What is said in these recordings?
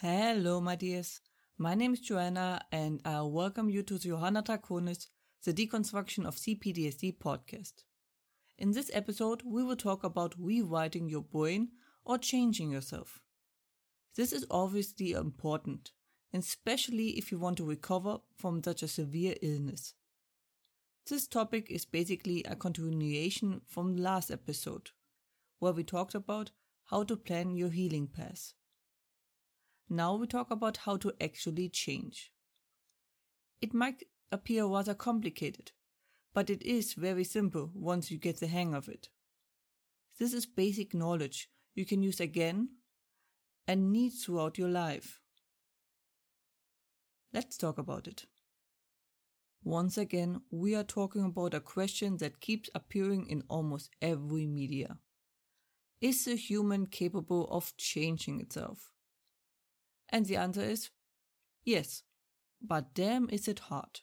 Hello, my dears. My name is Johanna, and I welcome you to the Johanna Draconis, the Deconstruction of CPTSD podcast. In this episode, we will talk about rewriting your brain or changing yourself. This is obviously important, especially if you want to recover from such a severe illness. This topic is basically a continuation from the last episode, where we talked about how to plan your healing path. Now we talk about how to actually change. It might appear rather complicated, but it is very simple once you get the hang of it. This is basic knowledge you can use again and need throughout your life. Let's talk about it. Once again, we are talking about a question that keeps appearing in almost every media. Is the human capable of changing itself? And the answer is yes, but damn is it hard.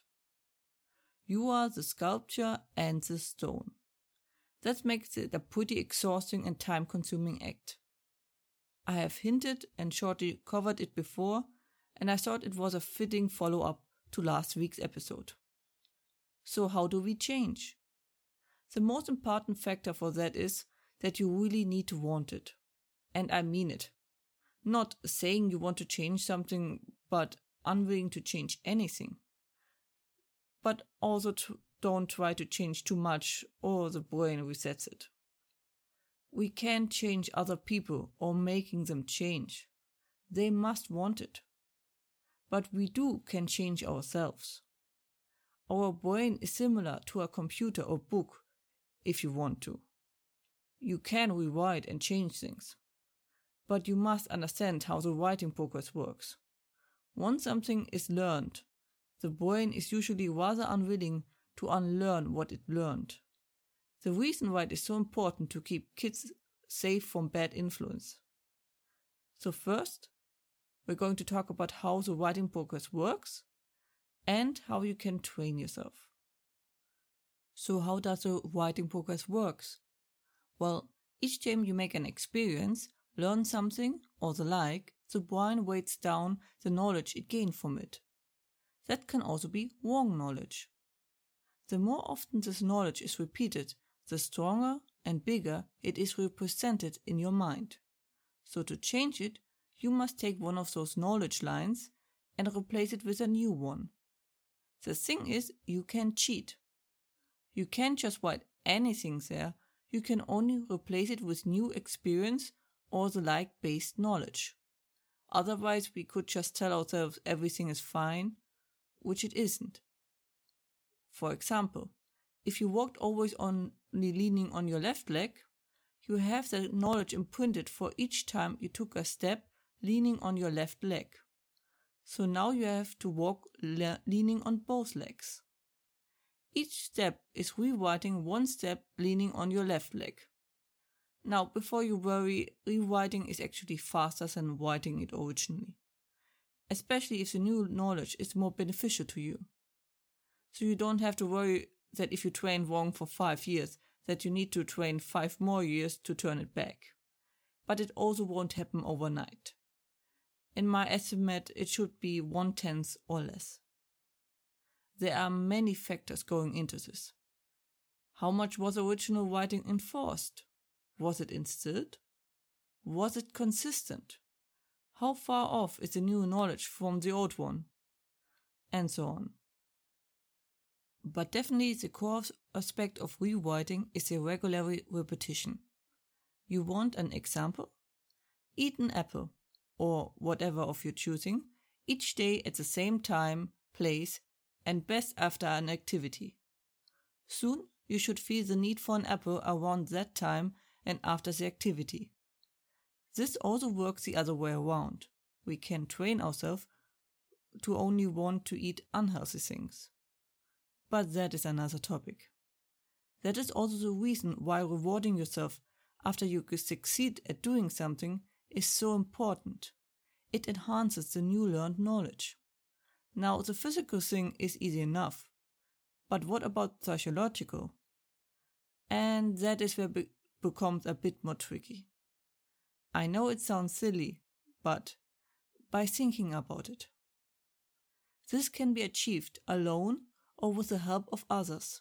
You are the sculpture and the stone. That makes it a pretty exhausting and time consuming act. I have hinted and shortly covered it before, and I thought it was a fitting follow up to last week's episode. So, how do we change? The most important factor for that is that you really need to want it. And I mean it not saying you want to change something, but unwilling to change anything. But also to, don't try to change too much or the brain resets it. We can't change other people or making them change. They must want it. But we do can change ourselves. Our brain is similar to a computer or book if you want to. You can rewrite and change things but you must understand how the writing process works. Once something is learned, the brain is usually rather unwilling to unlearn what it learned. The reason why it is so important to keep kids safe from bad influence. So first, we're going to talk about how the writing process works and how you can train yourself. So how does the writing process works? Well, each time you make an experience, learn something, or the like, the brain weights down the knowledge it gained from it. That can also be wrong knowledge. The more often this knowledge is repeated, the stronger and bigger it is represented in your mind. So to change it, you must take one of those knowledge lines and replace it with a new one. The thing is, you can cheat. You can't just write anything there, you can only replace it with new experience or the like based knowledge. Otherwise, we could just tell ourselves everything is fine, which it isn't. For example, if you walked always only leaning on your left leg, you have the knowledge imprinted for each time you took a step leaning on your left leg. So now you have to walk le- leaning on both legs. Each step is rewriting one step leaning on your left leg. Now, before you worry, rewriting is actually faster than writing it originally. Especially if the new knowledge is more beneficial to you. So you don't have to worry that if you train wrong for five years, that you need to train five more years to turn it back. But it also won't happen overnight. In my estimate, it should be one tenth or less. There are many factors going into this. How much was original writing enforced? Was it instilled? Was it consistent? How far off is the new knowledge from the old one? And so on. But definitely the core aspect of rewriting is the regular repetition. You want an example? Eat an apple, or whatever of your choosing, each day at the same time, place, and best after an activity. Soon you should feel the need for an apple around that time and after the activity. This also works the other way around. We can train ourselves to only want to eat unhealthy things. But that is another topic. That is also the reason why rewarding yourself after you succeed at doing something is so important. It enhances the new learned knowledge. Now, the physical thing is easy enough. But what about psychological? And that is where becomes a bit more tricky. I know it sounds silly, but by thinking about it. This can be achieved alone or with the help of others.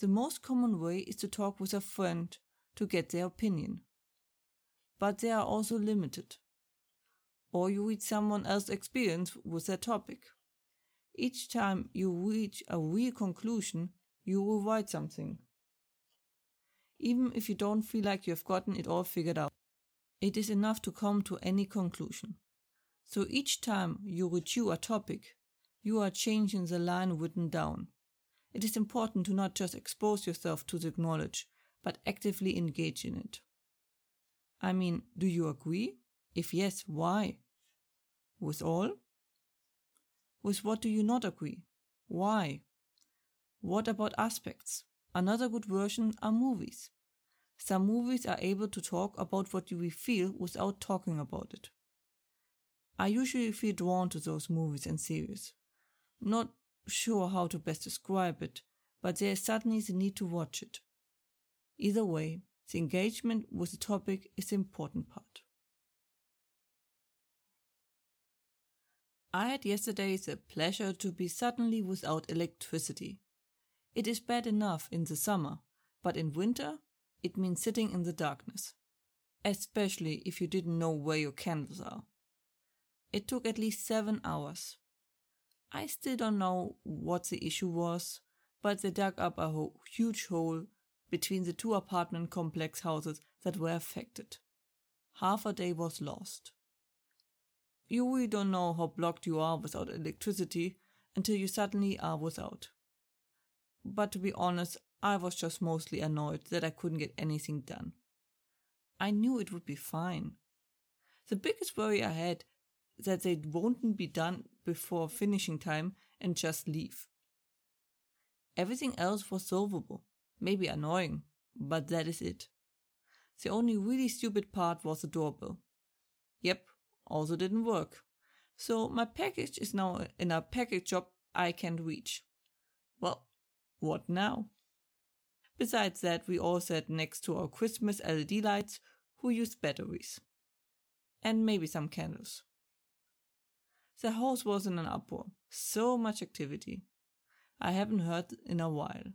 The most common way is to talk with a friend to get their opinion. But they are also limited. Or you read someone else's experience with their topic. Each time you reach a real conclusion, you will write something. Even if you don't feel like you have gotten it all figured out, it is enough to come to any conclusion. So each time you review a topic, you are changing the line written down. It is important to not just expose yourself to the knowledge, but actively engage in it. I mean, do you agree? If yes, why? With all? With what do you not agree? Why? What about aspects? Another good version are movies. Some movies are able to talk about what we feel without talking about it. I usually feel drawn to those movies and series. Not sure how to best describe it, but there is suddenly the need to watch it. Either way, the engagement with the topic is the important part. I had yesterday the pleasure to be suddenly without electricity. It is bad enough in the summer, but in winter it means sitting in the darkness, especially if you didn't know where your candles are. It took at least seven hours. I still don't know what the issue was, but they dug up a ho- huge hole between the two apartment complex houses that were affected. Half a day was lost. You really don't know how blocked you are without electricity until you suddenly are without. But to be honest, I was just mostly annoyed that I couldn't get anything done. I knew it would be fine. The biggest worry I had that they won't be done before finishing time and just leave. Everything else was solvable, maybe annoying, but that is it. The only really stupid part was the doorbell. Yep, also didn't work. So my package is now in a package shop I can't reach. Well, what now? Besides that, we all sat next to our Christmas LED lights who used batteries. And maybe some candles. The house was in an uproar. So much activity. I haven't heard in a while.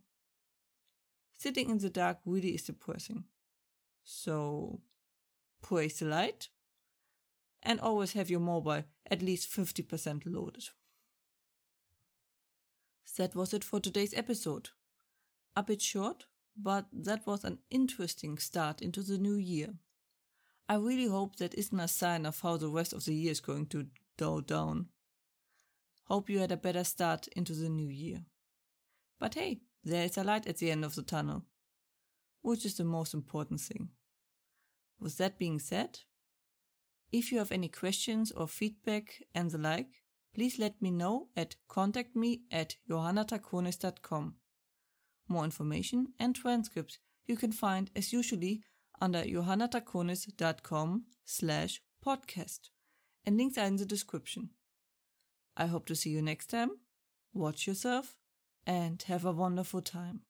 Sitting in the dark really is depressing. So, praise the light and always have your mobile at least 50% loaded. That was it for today's episode. A bit short, but that was an interesting start into the new year. I really hope that isn't a sign of how the rest of the year is going to go down. Hope you had a better start into the new year. But hey, there is a light at the end of the tunnel, which is the most important thing. With that being said, if you have any questions or feedback and the like, please let me know at contact me at johannadraconis.com. More information and transcripts you can find as usually under johannadraconis.com slash podcast and links are in the description. I hope to see you next time. Watch yourself and have a wonderful time.